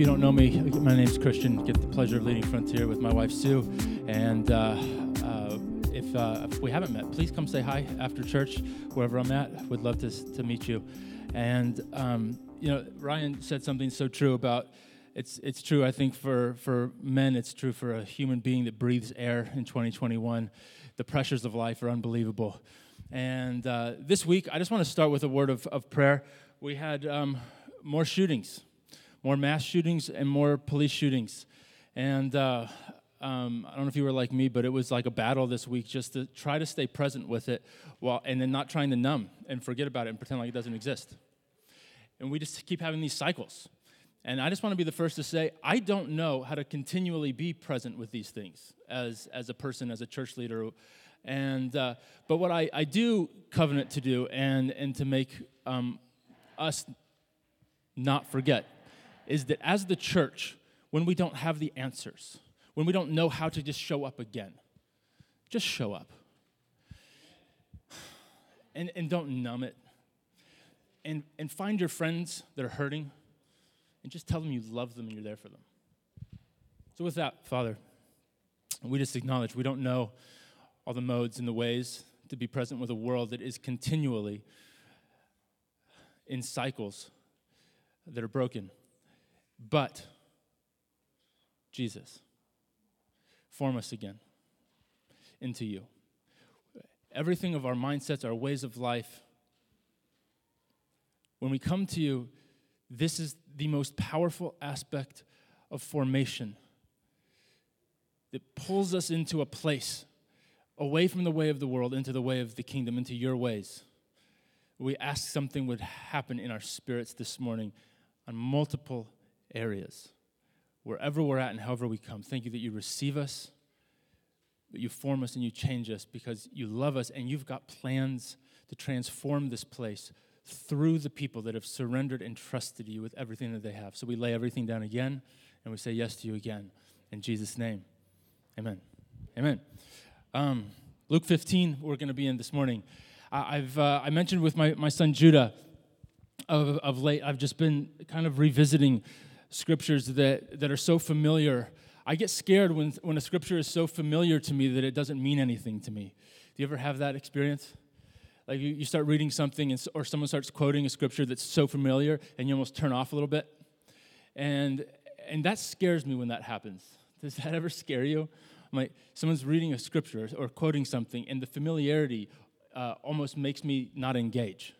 you don't know me, my name's Christian. Get the pleasure of leading Frontier with my wife Sue. And uh, uh, if, uh, if we haven't met, please come say hi after church, wherever I'm at. Would love to, to meet you. And um, you know, Ryan said something so true about it's it's true. I think for for men, it's true for a human being that breathes air in 2021. The pressures of life are unbelievable. And uh, this week, I just want to start with a word of, of prayer. We had um, more shootings more mass shootings and more police shootings. And uh, um, I don't know if you were like me, but it was like a battle this week just to try to stay present with it while, and then not trying to numb and forget about it and pretend like it doesn't exist. And we just keep having these cycles. And I just want to be the first to say, I don't know how to continually be present with these things as, as a person, as a church leader. And, uh, but what I, I do covenant to do and, and to make um, us not forget is that as the church, when we don't have the answers, when we don't know how to just show up again, just show up. And, and don't numb it. And, and find your friends that are hurting and just tell them you love them and you're there for them. So, with that, Father, we just acknowledge we don't know all the modes and the ways to be present with a world that is continually in cycles that are broken. But Jesus, form us again into you. Everything of our mindsets, our ways of life, when we come to you, this is the most powerful aspect of formation that pulls us into a place away from the way of the world into the way of the kingdom, into your ways. We ask something would happen in our spirits this morning on multiple areas. Wherever we're at and however we come, thank you that you receive us, that you form us and you change us because you love us and you've got plans to transform this place through the people that have surrendered and trusted you with everything that they have. So we lay everything down again and we say yes to you again. In Jesus' name, amen. Amen. Um, Luke 15, we're going to be in this morning. I, have uh, I mentioned with my, my son Judah of, of late, I've just been kind of revisiting scriptures that, that are so familiar. I get scared when, when a scripture is so familiar to me that it doesn't mean anything to me. Do you ever have that experience? Like you, you start reading something and, or someone starts quoting a scripture that's so familiar and you almost turn off a little bit? And, and that scares me when that happens. Does that ever scare you? I'm like, someone's reading a scripture or quoting something and the familiarity uh, almost makes me not engage.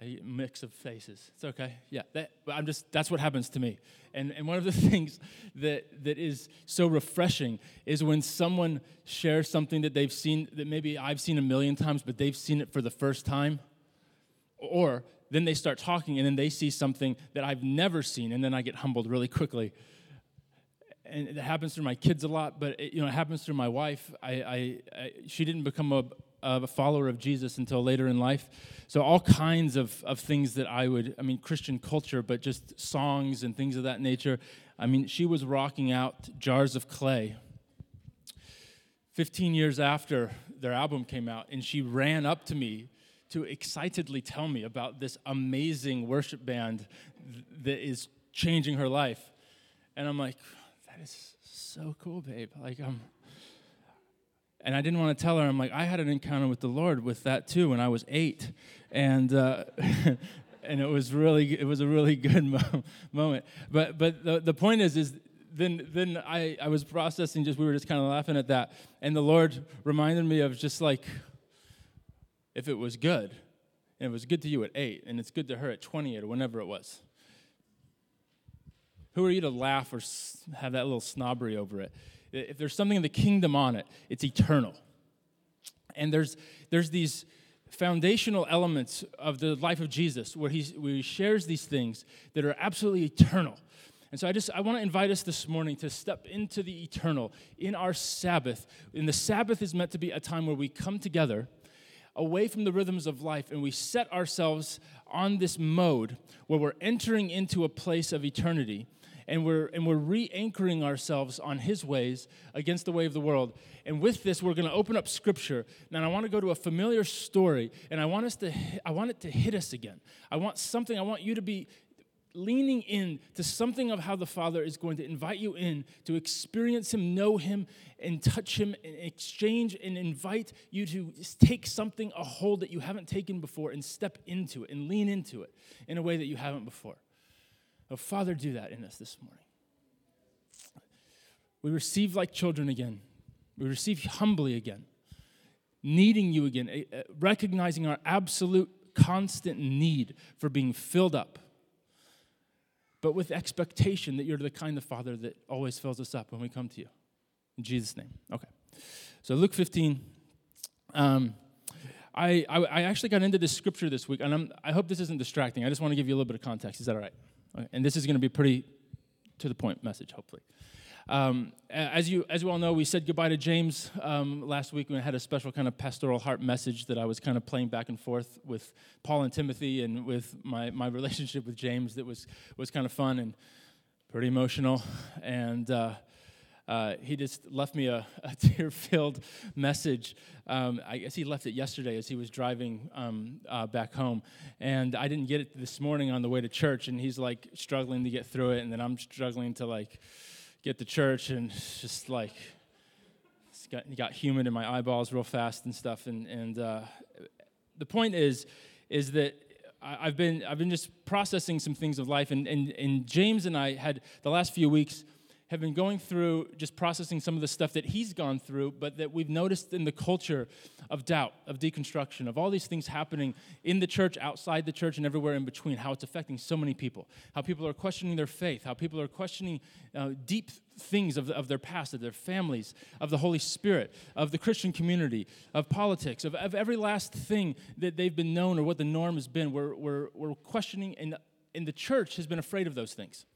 A mix of faces. It's okay. Yeah, that, I'm just that's what happens to me. And and one of the things that that is so refreshing is when someone shares something that they've seen that maybe I've seen a million times, but they've seen it for the first time. Or then they start talking and then they see something that I've never seen, and then I get humbled really quickly. And it happens through my kids a lot, but it, you know, it happens through my wife. I, I, I she didn't become a a follower of Jesus until later in life. So, all kinds of, of things that I would, I mean, Christian culture, but just songs and things of that nature. I mean, she was rocking out Jars of Clay 15 years after their album came out, and she ran up to me to excitedly tell me about this amazing worship band that is changing her life. And I'm like, that is so cool, babe. Like, I'm. Um, and I didn't want to tell her. I'm like, I had an encounter with the Lord with that too when I was eight, and uh, and it was really it was a really good mo- moment. But but the, the point is is then then I, I was processing just we were just kind of laughing at that, and the Lord reminded me of just like if it was good, and it was good to you at eight, and it's good to her at 28 or whenever it was. Who are you to laugh or have that little snobbery over it? If there's something in the kingdom on it, it's eternal. And there's, there's these foundational elements of the life of Jesus where, he's, where he shares these things that are absolutely eternal. And so I just I want to invite us this morning to step into the eternal in our Sabbath. And the Sabbath is meant to be a time where we come together away from the rhythms of life and we set ourselves on this mode where we're entering into a place of eternity and we're and we're re-anchoring ourselves on his ways against the way of the world. And with this we're going to open up scripture. Now i want to go to a familiar story and i want us to i want it to hit us again. I want something i want you to be leaning in to something of how the Father is going to invite you in to experience Him, know Him, and touch Him, and exchange and invite you to take something, a hold that you haven't taken before, and step into it and lean into it in a way that you haven't before. Oh, Father, do that in us this morning. We receive like children again, we receive humbly again, needing you again, eh, eh, recognizing our absolute constant need for being filled up but with expectation that you're the kind of father that always fills us up when we come to you. In Jesus' name. Okay. So Luke 15. Um, I, I, I, actually got into this scripture this week, and I'm, I hope this isn't distracting. I just want to give you a little bit of context. Is that all right? And this is going to be pretty to the point message, hopefully. Um, as you as you all know, we said goodbye to James um, last week. We had a special kind of pastoral heart message that I was kind of playing back and forth with Paul and Timothy, and with my my relationship with James. That was was kind of fun and pretty emotional. And uh, uh, he just left me a, a tear-filled message. Um, I guess he left it yesterday as he was driving um, uh, back home, and I didn't get it this morning on the way to church. And he's like struggling to get through it, and then I'm struggling to like get to church and just like it's got, got humid in my eyeballs real fast and stuff. And, and uh, the point is, is that I've been, I've been just processing some things of life. And, and, and James and I had the last few weeks have been going through just processing some of the stuff that he's gone through, but that we've noticed in the culture of doubt, of deconstruction, of all these things happening in the church, outside the church, and everywhere in between, how it's affecting so many people. How people are questioning their faith, how people are questioning uh, deep things of, of their past, of their families, of the Holy Spirit, of the Christian community, of politics, of, of every last thing that they've been known or what the norm has been. We're, we're, we're questioning, and, and the church has been afraid of those things.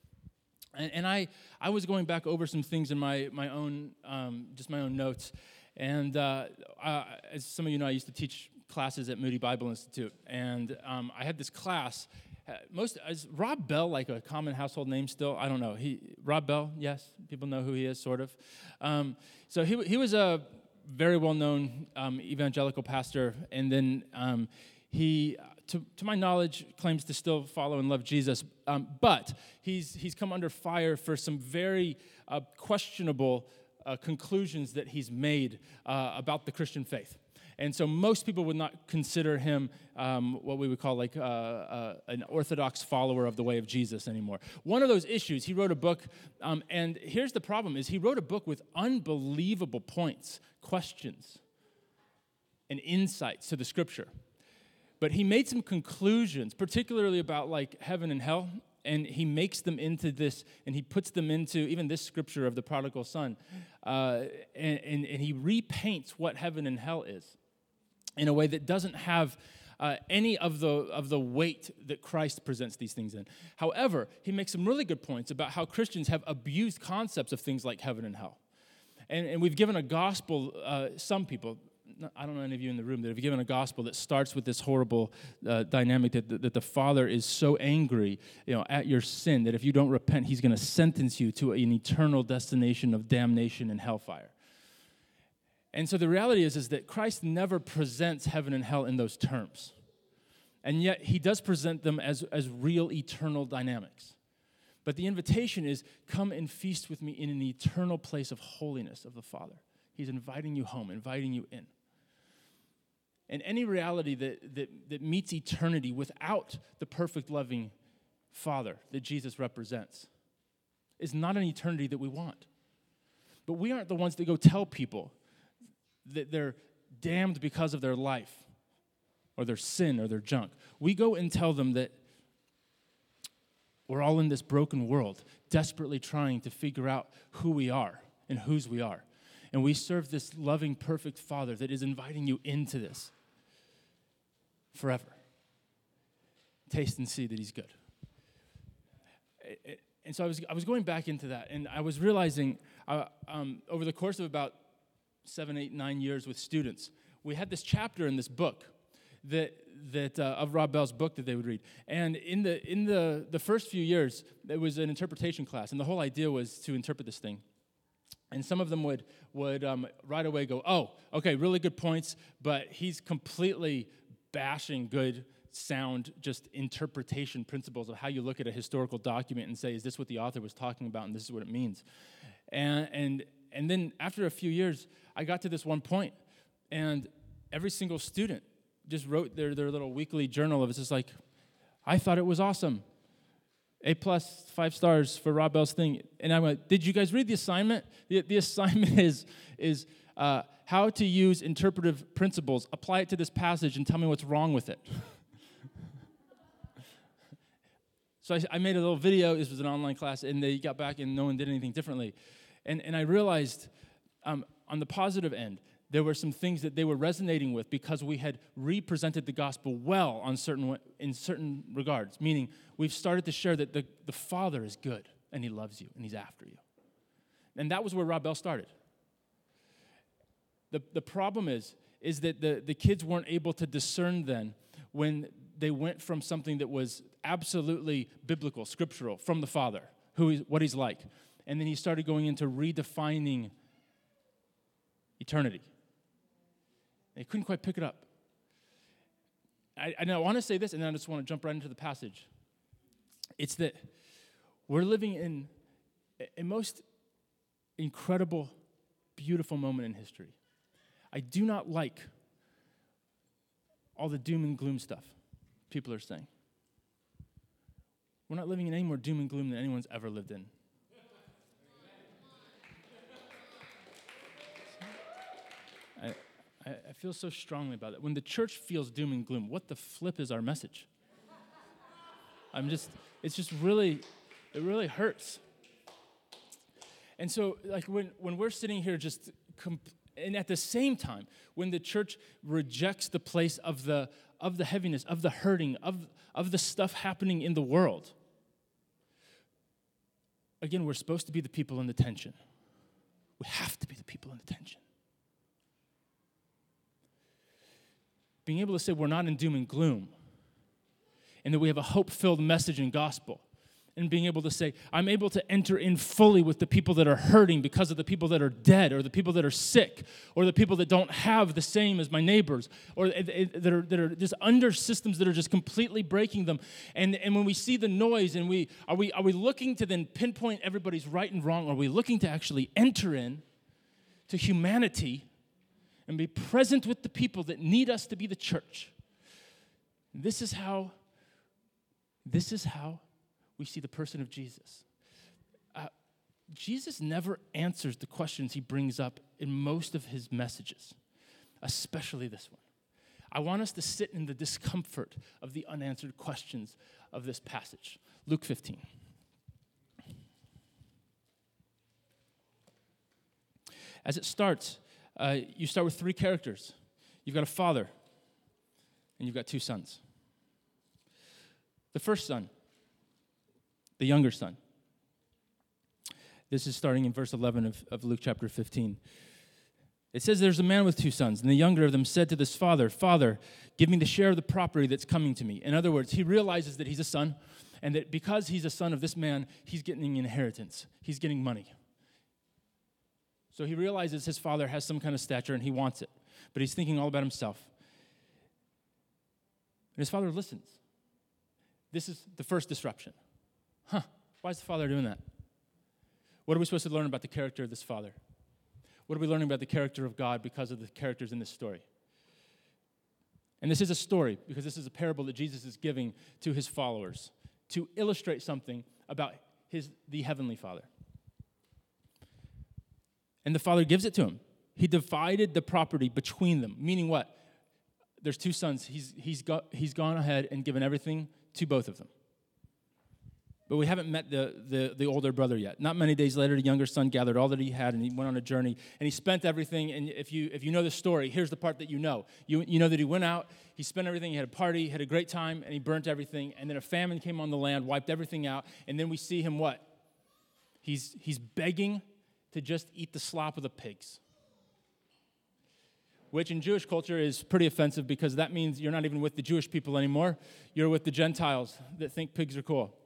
And, and I, I was going back over some things in my, my own, um, just my own notes. And uh, uh, as some of you know, I used to teach classes at Moody Bible Institute. And um, I had this class. Uh, most is Rob Bell like a common household name still? I don't know. He Rob Bell, yes, people know who he is, sort of. Um, so he he was a very well known um, evangelical pastor, and then um, he to, to my knowledge, claims to still follow and love Jesus, um, but he's, he's come under fire for some very uh, questionable uh, conclusions that he's made uh, about the Christian faith. And so most people would not consider him um, what we would call like uh, uh, an orthodox follower of the way of Jesus anymore. One of those issues, he wrote a book, um, and here's the problem: is he wrote a book with unbelievable points, questions, and insights to the Scripture. But he made some conclusions, particularly about like heaven and hell, and he makes them into this, and he puts them into even this scripture of the prodigal son, uh, and, and, and, he repaints what heaven and hell is in a way that doesn't have uh, any of the, of the weight that Christ presents these things in. However, he makes some really good points about how Christians have abused concepts of things like heaven and hell. And, and we've given a gospel, uh, some people, I don't know any of you in the room that have given a gospel that starts with this horrible uh, dynamic that, that, that the Father is so angry you know, at your sin that if you don't repent, He's going to sentence you to an eternal destination of damnation and hellfire. And so the reality is, is that Christ never presents heaven and hell in those terms. And yet He does present them as, as real eternal dynamics. But the invitation is come and feast with me in an eternal place of holiness of the Father. He's inviting you home, inviting you in and any reality that, that, that meets eternity without the perfect, loving Father that Jesus represents is not an eternity that we want. But we aren't the ones that go tell people that they're damned because of their life or their sin or their junk. We go and tell them that we're all in this broken world, desperately trying to figure out who we are and whose we are. And we serve this loving, perfect Father that is inviting you into this forever. Taste and see that He's good. And so I was, I was going back into that, and I was realizing uh, um, over the course of about seven, eight, nine years with students, we had this chapter in this book that, that uh, of Rob Bell's book that they would read. And in the in the the first few years, it was an interpretation class, and the whole idea was to interpret this thing. And some of them would would um, right away go, "Oh, okay, really good points," but he's completely bashing good sound just interpretation principles of how you look at a historical document and say, is this what the author was talking about and this is what it means? And, and, and then after a few years, I got to this one point, and every single student just wrote their, their little weekly journal of it's just like, I thought it was awesome. A plus, five stars for Rob Bell's thing. And I went, Did you guys read the assignment? The, the assignment is, is uh, how to use interpretive principles, apply it to this passage, and tell me what's wrong with it. so I, I, made a little video. This was an online class, and they got back, and no one did anything differently. And, and I realized um, on the positive end, there were some things that they were resonating with because we had represented the gospel well on certain, in certain regards, meaning we've started to share that the, the Father is good and He loves you and He's after you. And that was where Rob Bell started. The, the problem is, is that the, the kids weren't able to discern then when they went from something that was absolutely biblical, scriptural, from the Father, who is, what He's like. And then he started going into redefining eternity they couldn't quite pick it up. I, I want to say this, and then I just want to jump right into the passage. It's that we're living in a most incredible, beautiful moment in history. I do not like all the doom and gloom stuff people are saying. We're not living in any more doom and gloom than anyone's ever lived in. I, I, feel so strongly about it. When the church feels doom and gloom, what the flip is our message? I'm just, it's just really, it really hurts. And so, like, when, when we're sitting here just, and at the same time, when the church rejects the place of the, of the heaviness, of the hurting, of, of the stuff happening in the world, again, we're supposed to be the people in the tension. We have to be the people in the tension. being able to say we're not in doom and gloom, and that we have a hope filled message and gospel. And being able to say, I'm able to enter in fully with the people that are hurting because of the people that are dead, or the people that are sick, or the people that don't have the same as my neighbors, or that are, that are just under systems that are just completely breaking them. And, and when we see the noise, and we are, we are we looking to then pinpoint everybody's right and wrong? Are we looking to actually enter in to humanity and be present with the people that need us to be the church. This is how this is how we see the person of Jesus. Uh, Jesus never answers the questions he brings up in most of his messages, especially this one. I want us to sit in the discomfort of the unanswered questions of this passage. Luke 15. As it starts, uh, you start with three characters you've got a father, and you've got two sons. The first son, the younger son. This is starting in verse 11 of, of Luke chapter 15. It says, There's a man with two sons, and the younger of them said to this father, Father, give me the share of the property that's coming to me. In other words, he realizes that he's a son, and that because he's a son of this man, he's getting an inheritance, he's getting money. So he realizes his father has some kind of stature and he wants it, but he's thinking all about himself. And his father listens. This is the first disruption. Huh, why is the father doing that? What are we supposed to learn about the character of this father? What are we learning about the character of God because of the characters in this story? And this is a story because this is a parable that Jesus is giving to his followers to illustrate something about his, the heavenly Father. And the father gives it to him. He divided the property between them, meaning what? There's two sons. He's, he's, got, he's gone ahead and given everything to both of them. But we haven't met the, the, the, older brother yet. Not many days later, the younger son gathered all that he had and he went on a journey and he spent everything. And if you, if you know the story, here's the part that you know. You, you know that he went out, he spent everything, he had a party, had a great time, and he burnt everything. And then a famine came on the land, wiped everything out. And then we see him what? He's, he's begging to just eat the slop of the pigs. Which in Jewish culture is pretty offensive because that means you're not even with the Jewish people anymore. You're with the Gentiles that think pigs are cool.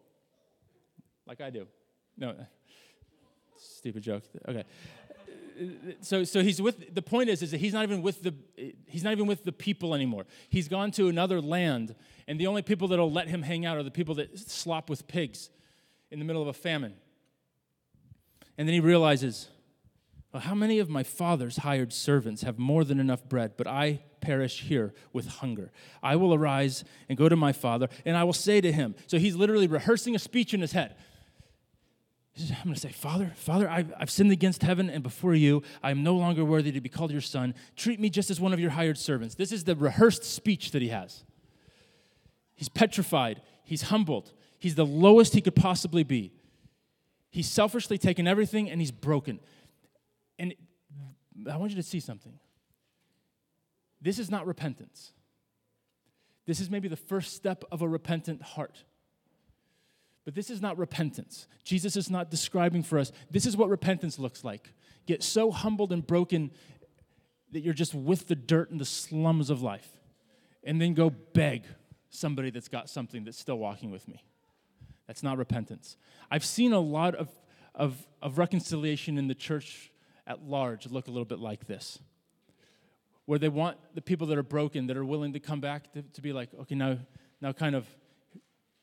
Like I do. No, stupid joke. Okay. so, so he's with, the point is, is that he's not even with the, he's not even with the people anymore. He's gone to another land, and the only people that'll let him hang out are the people that slop with pigs in the middle of a famine. And then he realizes, well, how many of my father's hired servants have more than enough bread, but I perish here with hunger? I will arise and go to my father, and I will say to him. So he's literally rehearsing a speech in his head. I'm going to say, Father, Father, I've, I've sinned against heaven and before you. I am no longer worthy to be called your son. Treat me just as one of your hired servants. This is the rehearsed speech that he has. He's petrified. He's humbled. He's the lowest he could possibly be. He's selfishly taken everything and he's broken. And I want you to see something. This is not repentance. This is maybe the first step of a repentant heart. But this is not repentance. Jesus is not describing for us, this is what repentance looks like. Get so humbled and broken that you're just with the dirt and the slums of life, and then go beg somebody that's got something that's still walking with me. That's not repentance. I've seen a lot of, of, of reconciliation in the church at large look a little bit like this where they want the people that are broken, that are willing to come back to, to be like, okay, now, now kind of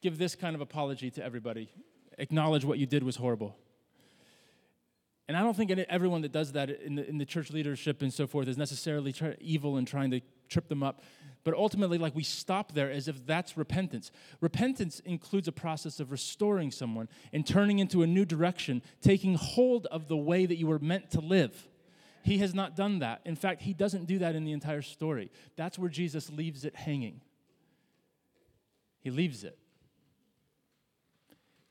give this kind of apology to everybody. Acknowledge what you did was horrible. And I don't think everyone that does that in the, in the church leadership and so forth is necessarily try, evil and trying to trip them up. But ultimately, like we stop there as if that's repentance. Repentance includes a process of restoring someone and turning into a new direction, taking hold of the way that you were meant to live. He has not done that. In fact, he doesn't do that in the entire story. That's where Jesus leaves it hanging. He leaves it.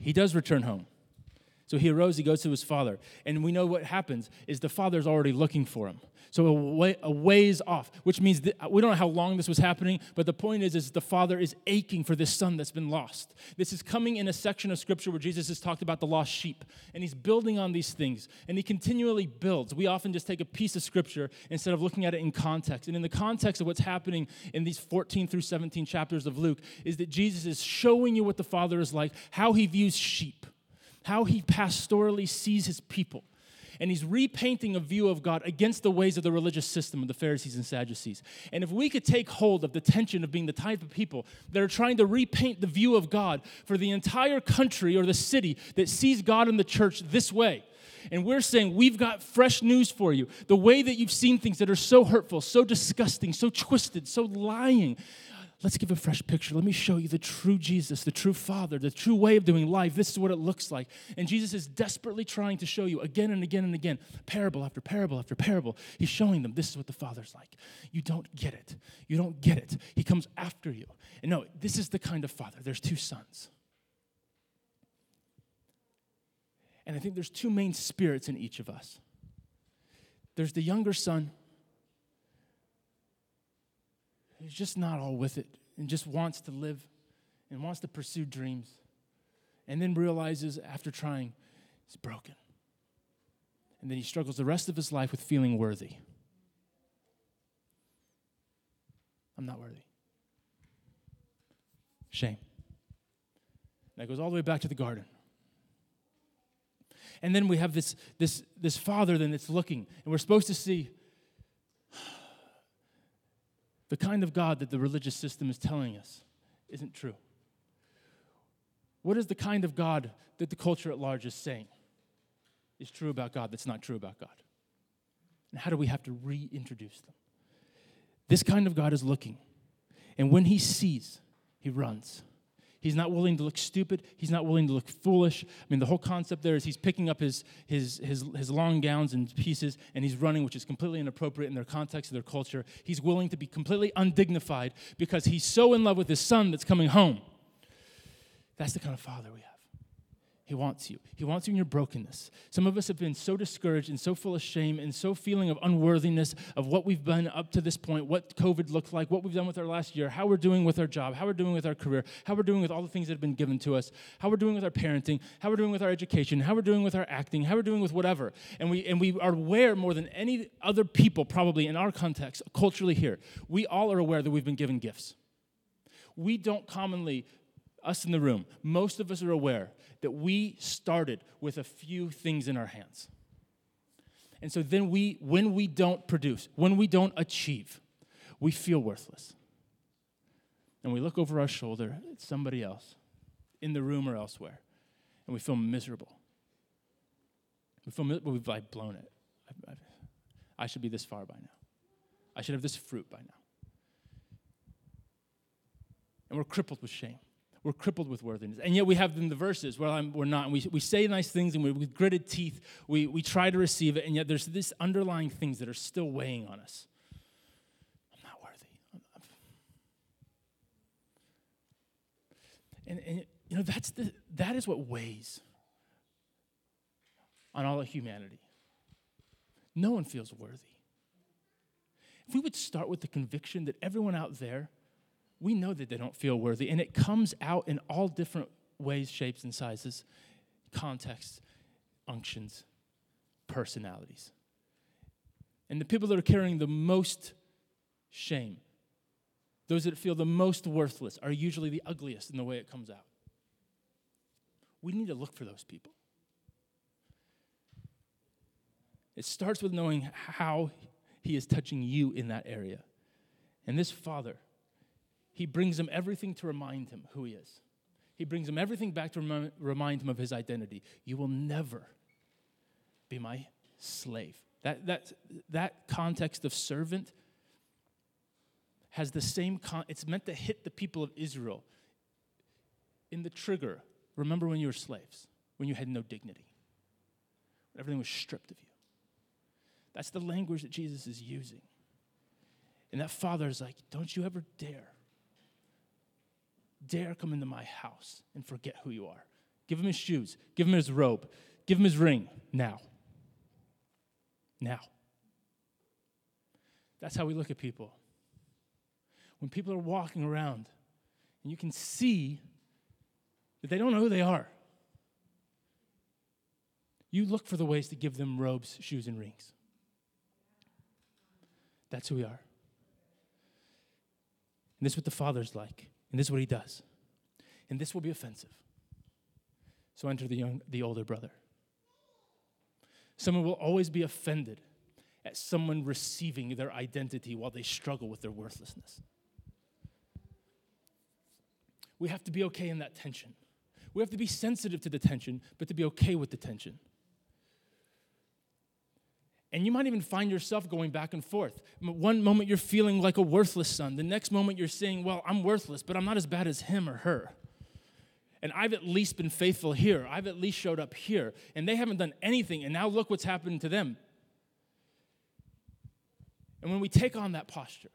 He does return home. So he arose, he goes to his father. And we know what happens is the father's already looking for him. So a, way, a ways off, which means uh, we don't know how long this was happening, but the point is, is the father is aching for this son that's been lost. This is coming in a section of scripture where Jesus has talked about the lost sheep, and he's building on these things, and he continually builds. We often just take a piece of scripture instead of looking at it in context. And in the context of what's happening in these 14 through 17 chapters of Luke, is that Jesus is showing you what the father is like, how he views sheep, how he pastorally sees his people and he's repainting a view of God against the ways of the religious system of the Pharisees and Sadducees. And if we could take hold of the tension of being the type of people that are trying to repaint the view of God for the entire country or the city that sees God in the church this way, and we're saying, we've got fresh news for you. The way that you've seen things that are so hurtful, so disgusting, so twisted, so lying, Let's give a fresh picture. Let me show you the true Jesus, the true Father, the true way of doing life. This is what it looks like. And Jesus is desperately trying to show you again and again and again, parable after parable after parable. He's showing them this is what the Father's like. You don't get it. You don't get it. He comes after you. And no, this is the kind of Father. There's two sons. And I think there's two main spirits in each of us there's the younger son He's just not all with it and just wants to live and wants to pursue dreams. And then realizes after trying, he's broken. And then he struggles the rest of his life with feeling worthy. I'm not worthy. Shame. That goes all the way back to the garden. And then we have this, this, this father then that's looking, and we're supposed to see the kind of God that the religious system is telling us isn't true. What is the kind of God that the culture at large is saying is true about God that's not true about God? And how do we have to reintroduce them? This kind of God is looking, and when he sees, he runs. He's not willing to look stupid. He's not willing to look foolish. I mean, the whole concept there is he's picking up his, his, his, his long gowns and pieces and he's running, which is completely inappropriate in their context, of their culture. He's willing to be completely undignified because he's so in love with his son that's coming home. That's the kind of father we have. He wants you. He wants you in your brokenness. Some of us have been so discouraged and so full of shame and so feeling of unworthiness of what we've been up to this point, what COVID looked like, what we've done with our last year, how we're doing with our job, how we're doing with our career, how we're doing with all the things that have been given to us, how we're doing with our parenting, how we're doing with our education, how we're doing with our acting, how we're doing with whatever. And we and we are aware more than any other people probably in our context, culturally here. We all are aware that we've been given gifts. We don't commonly us in the room, most of us are aware that we started with a few things in our hands. And so then we, when we don't produce, when we don't achieve, we feel worthless. And we look over our shoulder at somebody else in the room or elsewhere, and we feel miserable. We feel miserable, we've like blown it. I, I, I should be this far by now. I should have this fruit by now. And we're crippled with shame. We're crippled with worthiness. And yet we have in the verses, well, I'm, we're not. We, we say nice things and we, with gritted teeth, we, we try to receive it, and yet there's these underlying things that are still weighing on us. I'm not worthy. I'm, I'm. And, and, you know, that's the, that is what weighs on all of humanity. No one feels worthy. If we would start with the conviction that everyone out there we know that they don't feel worthy. And it comes out in all different ways, shapes, and sizes, contexts, unctions, personalities. And the people that are carrying the most shame, those that feel the most worthless, are usually the ugliest in the way it comes out. We need to look for those people. It starts with knowing how he is touching you in that area. And this father, he brings him everything to remind him who he is. He brings him everything back to remind him of his identity. You will never be my slave. That, that, that context of servant has the same, con- it's meant to hit the people of Israel in the trigger. Remember when you were slaves, when you had no dignity, when everything was stripped of you. That's the language that Jesus is using. And that father is like, don't you ever dare dare come into my house and forget who you are. Give him his shoes, give him his robe, give him his ring now. Now. That's how we look at people. When people are walking around and you can see that they don't know who they are, you look for the ways to give them robes, shoes, and rings. That's who we are. And this is what the Father's like. And this is what he does. And this will be offensive. So enter the, young, the older brother. Someone will always be offended at someone receiving their identity while they struggle with their worthlessness. We have to be okay in that tension. We have to be sensitive to the tension, but to be okay with the tension. And you might even find yourself going back and forth. One moment you're feeling like a worthless son. The next moment you're saying, Well, I'm worthless, but I'm not as bad as him or her. And I've at least been faithful here. I've at least showed up here. And they haven't done anything. And now look what's happened to them. And when we take on that posture,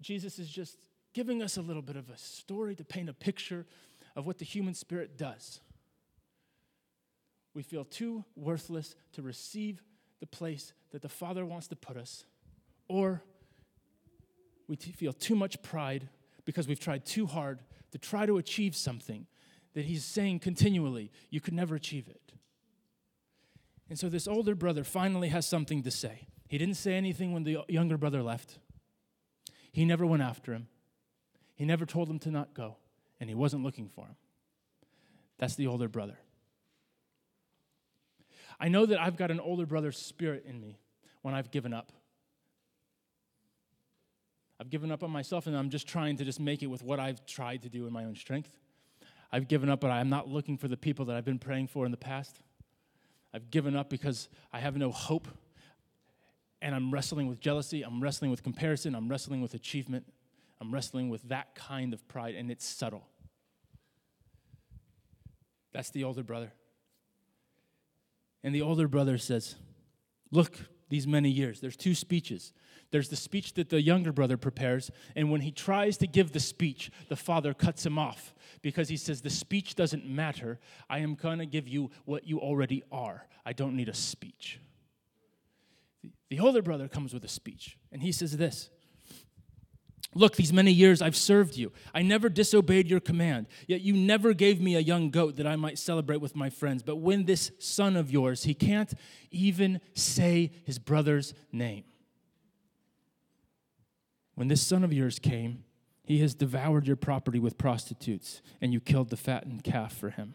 Jesus is just giving us a little bit of a story to paint a picture of what the human spirit does. We feel too worthless to receive the place that the Father wants to put us, or we t- feel too much pride because we've tried too hard to try to achieve something that He's saying continually, you could never achieve it. And so this older brother finally has something to say. He didn't say anything when the younger brother left. He never went after him. He never told him to not go, and he wasn't looking for him. That's the older brother. I know that I've got an older brother's spirit in me when I've given up. I've given up on myself and I'm just trying to just make it with what I've tried to do in my own strength. I've given up, but I'm not looking for the people that I've been praying for in the past. I've given up because I have no hope. And I'm wrestling with jealousy. I'm wrestling with comparison. I'm wrestling with achievement. I'm wrestling with that kind of pride, and it's subtle. That's the older brother. And the older brother says, Look, these many years. There's two speeches. There's the speech that the younger brother prepares, and when he tries to give the speech, the father cuts him off because he says, The speech doesn't matter. I am going to give you what you already are. I don't need a speech. The older brother comes with a speech, and he says this Look, these many years I've served you. I never disobeyed your command, yet you never gave me a young goat that I might celebrate with my friends. But when this son of yours, he can't even say his brother's name. When this son of yours came, he has devoured your property with prostitutes, and you killed the fattened calf for him.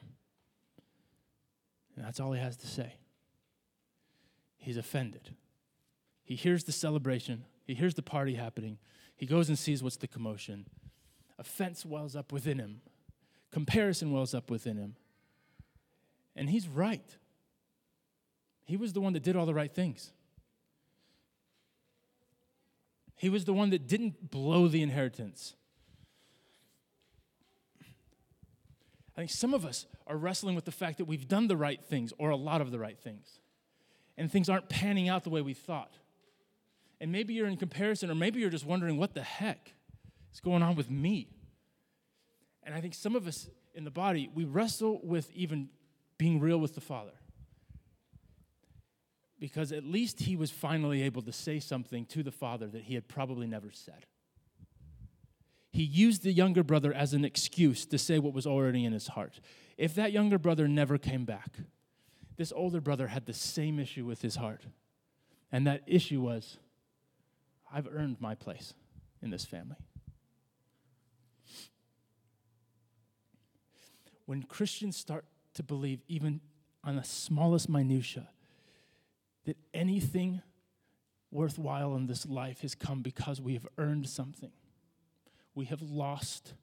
And that's all he has to say. he's offended. He hears the celebration, he hears the party happening, he goes and sees what's the commotion. Offense wells up within him, comparison wells up within him. And he's right. He was the one that did all the right things. He was the one that didn't blow the inheritance. I think some of us are wrestling with the fact that we've done the right things or a lot of the right things, and things aren't panning out the way we thought. And maybe you're in comparison, or maybe you're just wondering what the heck is going on with me. And I think some of us in the body, we wrestle with even being real with the Father. Because at least he was finally able to say something to the Father that he had probably never said he used the younger brother as an excuse to say what was already in his heart. If that younger brother never came back, this older brother had the same issue with his heart. And that issue was I've earned my place in this family. When Christians start to believe, even on the smallest minutia, that anything worthwhile in this life has come because we have earned something, we have lost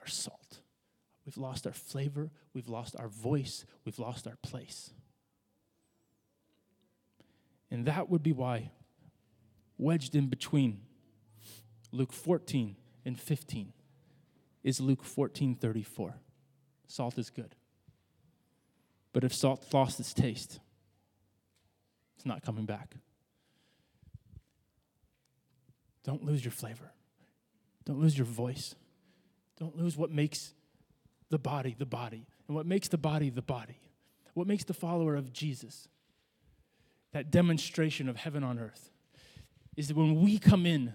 our salt. We've lost our flavor. We've lost our voice. We've lost our place. And that would be why, wedged in between Luke 14 and 15, is Luke 14 34. Salt is good. But if salt lost its taste, it's not coming back. Don't lose your flavor. Don't lose your voice. Don't lose what makes the body the body, and what makes the body the body. What makes the follower of Jesus that demonstration of heaven on earth is that when we come in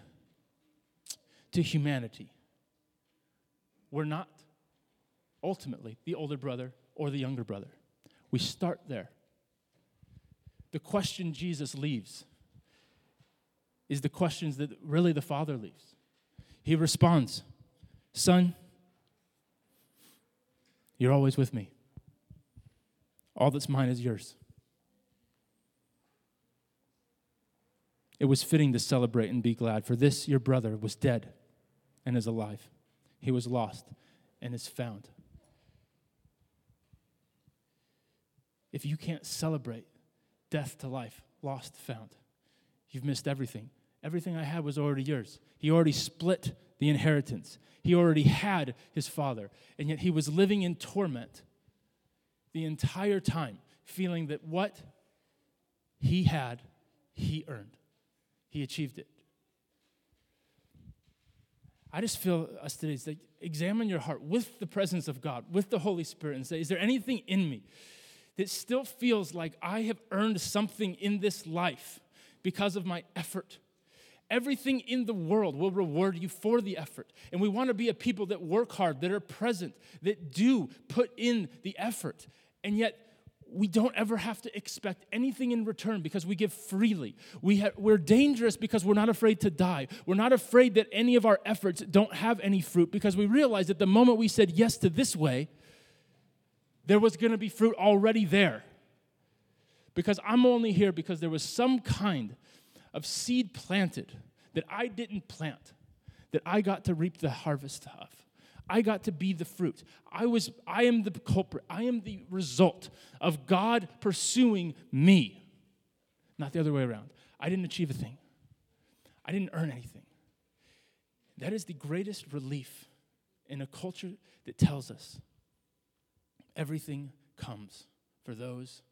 to humanity, we're not ultimately the older brother or the younger brother. We start there. The question Jesus leaves is the questions that really the Father leaves. He responds, Son, you're always with me. All that's mine is yours. It was fitting to celebrate and be glad, for this your brother was dead and is alive. He was lost and is found. If you can't celebrate death to life, lost, found, you've missed everything. Everything I had was already yours. He already split the inheritance. He already had his father. And yet he was living in torment the entire time, feeling that what he had, he earned. He achieved it. I just feel us today is like examine your heart with the presence of God, with the Holy Spirit, and say, is there anything in me that still feels like I have earned something in this life because of my effort? Everything in the world will reward you for the effort. And we want to be a people that work hard, that are present, that do put in the effort. And yet, we don't ever have to expect anything in return because we give freely. We ha- we're dangerous because we're not afraid to die. We're not afraid that any of our efforts don't have any fruit because we realize that the moment we said yes to this way, there was going to be fruit already there. Because I'm only here because there was some kind of seed planted that I didn't plant, that I got to reap the harvest of. I got to be the fruit. I was I am the culprit. I am the result of God pursuing me. Not the other way around. I didn't achieve a thing. I didn't earn anything. That is the greatest relief in a culture that tells us everything comes for those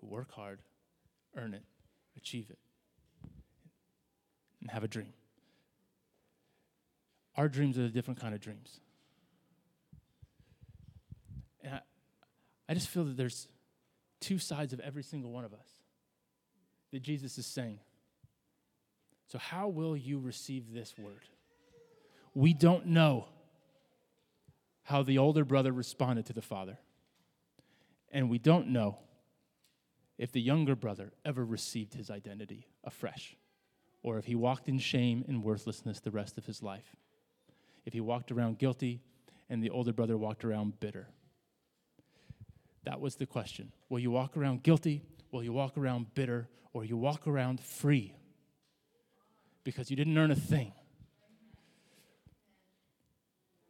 who work hard, earn it, achieve it and have a dream. Our dreams are a different kind of dreams. And I, I just feel that there's two sides of every single one of us that Jesus is saying. So, how will you receive this word? We don't know how the older brother responded to the father. And we don't know if the younger brother ever received his identity afresh or if he walked in shame and worthlessness the rest of his life. If he walked around guilty and the older brother walked around bitter. That was the question. Will you walk around guilty? Will you walk around bitter? Or you walk around free? Because you didn't earn a thing.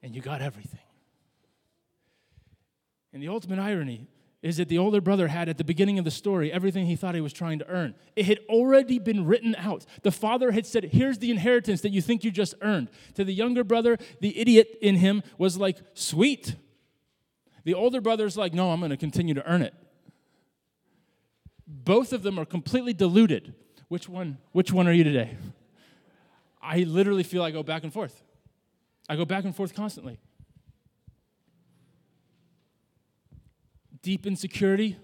And you got everything. And the ultimate irony is that the older brother had at the beginning of the story everything he thought he was trying to earn. It had already been written out. The father had said, Here's the inheritance that you think you just earned. To the younger brother, the idiot in him was like, Sweet. The older brother's like, No, I'm going to continue to earn it. Both of them are completely deluded. Which one, which one are you today? I literally feel I go back and forth. I go back and forth constantly. Deep insecurity,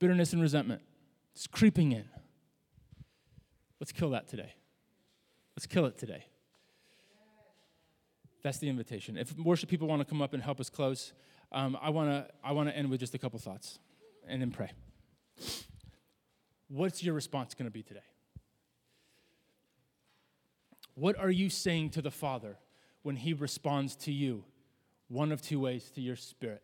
bitterness, and resentment. It's creeping in. Let's kill that today. Let's kill it today. That's the invitation. If worship people want to come up and help us close, um, I want to I want to end with just a couple thoughts and then pray. What's your response going to be today? What are you saying to the Father when He responds to you one of two ways to your spirit.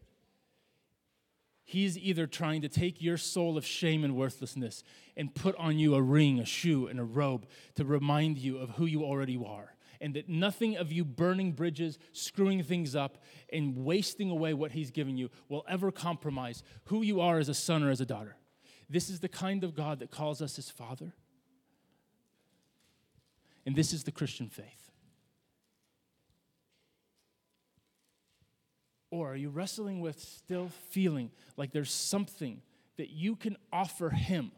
He's either trying to take your soul of shame and worthlessness and put on you a ring, a shoe, and a robe to remind you of who you already are. And that nothing of you burning bridges, screwing things up, and wasting away what He's given you will ever compromise who you are as a son or as a daughter. This is the kind of God that calls us His Father. And this is the Christian faith. Or are you wrestling with still feeling like there's something that you can offer Him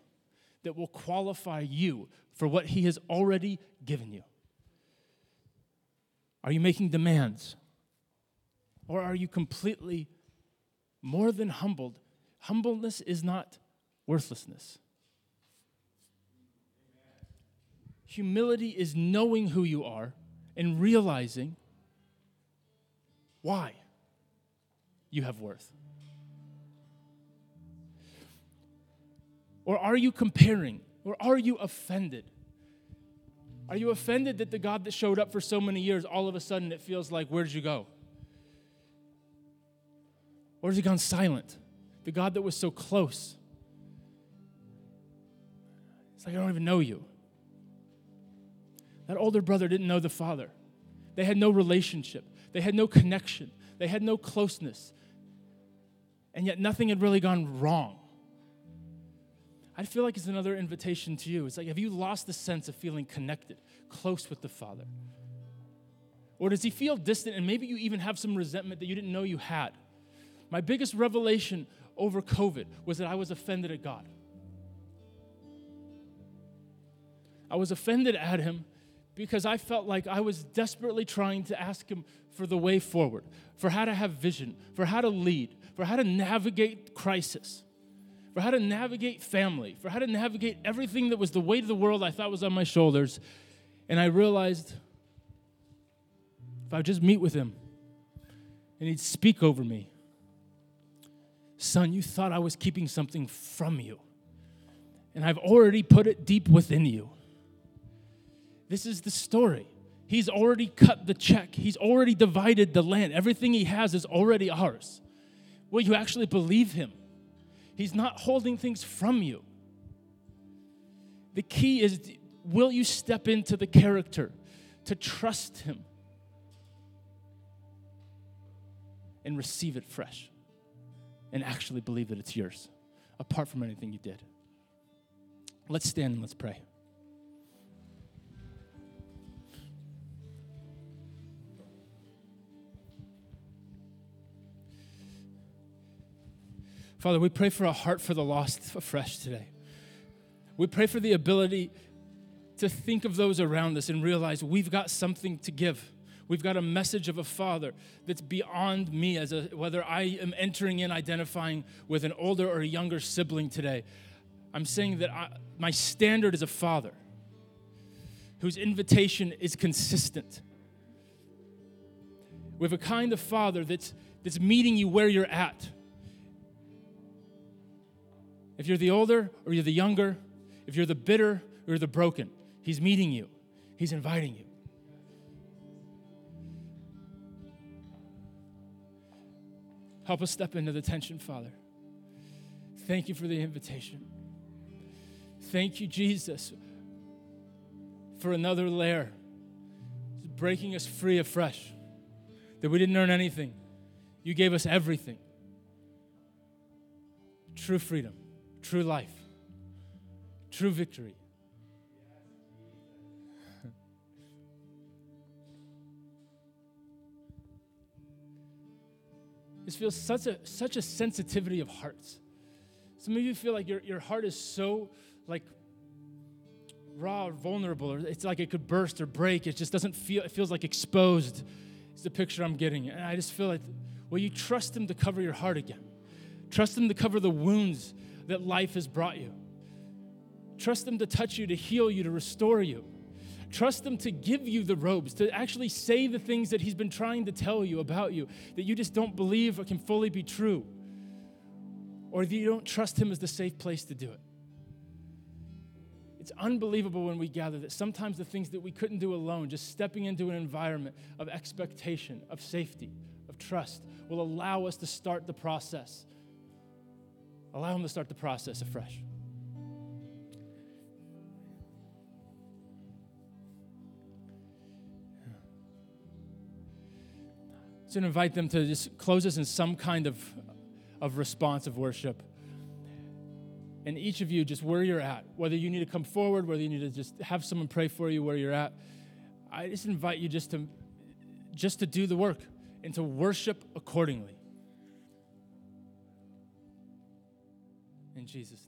that will qualify you for what He has already given you? Are you making demands? Or are you completely more than humbled? Humbleness is not worthlessness. Humility is knowing who you are and realizing why you have worth? Or are you comparing? Or are you offended? Are you offended that the God that showed up for so many years, all of a sudden it feels like, where did you go? Or has he gone silent? The God that was so close. It's like, I don't even know you. That older brother didn't know the father. They had no relationship, they had no connection, they had no closeness and yet nothing had really gone wrong. I feel like it's another invitation to you. It's like, have you lost the sense of feeling connected, close with the Father? Or does he feel distant and maybe you even have some resentment that you didn't know you had? My biggest revelation over COVID was that I was offended at God. I was offended at him because I felt like I was desperately trying to ask him for the way forward, for how to have vision, for how to lead, for how to navigate crisis, for how to navigate family, for how to navigate everything that was the weight of the world I thought was on my shoulders. And I realized if I would just meet with him and he'd speak over me, son, you thought I was keeping something from you, and I've already put it deep within you. This is the story. He's already cut the check. He's already divided the land. Everything he has is already ours. Will you actually believe him? He's not holding things from you. The key is will you step into the character to trust him and receive it fresh and actually believe that it's yours apart from anything you did? Let's stand and let's pray. Father, we pray for a heart for the lost afresh today. We pray for the ability to think of those around us and realize we've got something to give. We've got a message of a father that's beyond me as a whether I am entering in identifying with an older or a younger sibling today. I'm saying that I, my standard is a father whose invitation is consistent. We have a kind of father that's, that's meeting you where you're at if you're the older or you're the younger, if you're the bitter or the broken, He's meeting you, He's inviting you. Help us step into the tension, Father. Thank you for the invitation. Thank you, Jesus, for another layer, breaking us free afresh, that we didn't earn anything. You gave us everything true freedom, true life, true victory. This feels such a such a sensitivity of hearts. Some of you feel like your, your heart is so like raw or vulnerable, or it's like it could burst or break. It just doesn't feel, it feels like exposed. It's the picture I'm getting. And I just feel like, will you trust Him to cover your heart again? Trust Him to cover the wounds that life has brought you. Trust them to touch you, to heal you, to restore you. Trust them to give you the robes, to actually say the things that He's been trying to tell you about you that you just don't believe or can fully be true. Or that you don't trust Him as the safe place to do it. It's unbelievable when we gather that sometimes the things that we couldn't do alone, just stepping into an environment of expectation, of safety, of trust, will allow us to start the process. Allow Him to start the process afresh. So invite them to just close us in some kind of, of response of worship. And each of you, just where you're at, whether you need to come forward, whether you need to just have someone pray for you where you're at, I just invite you just to just to do the work and to worship accordingly. In Jesus' name.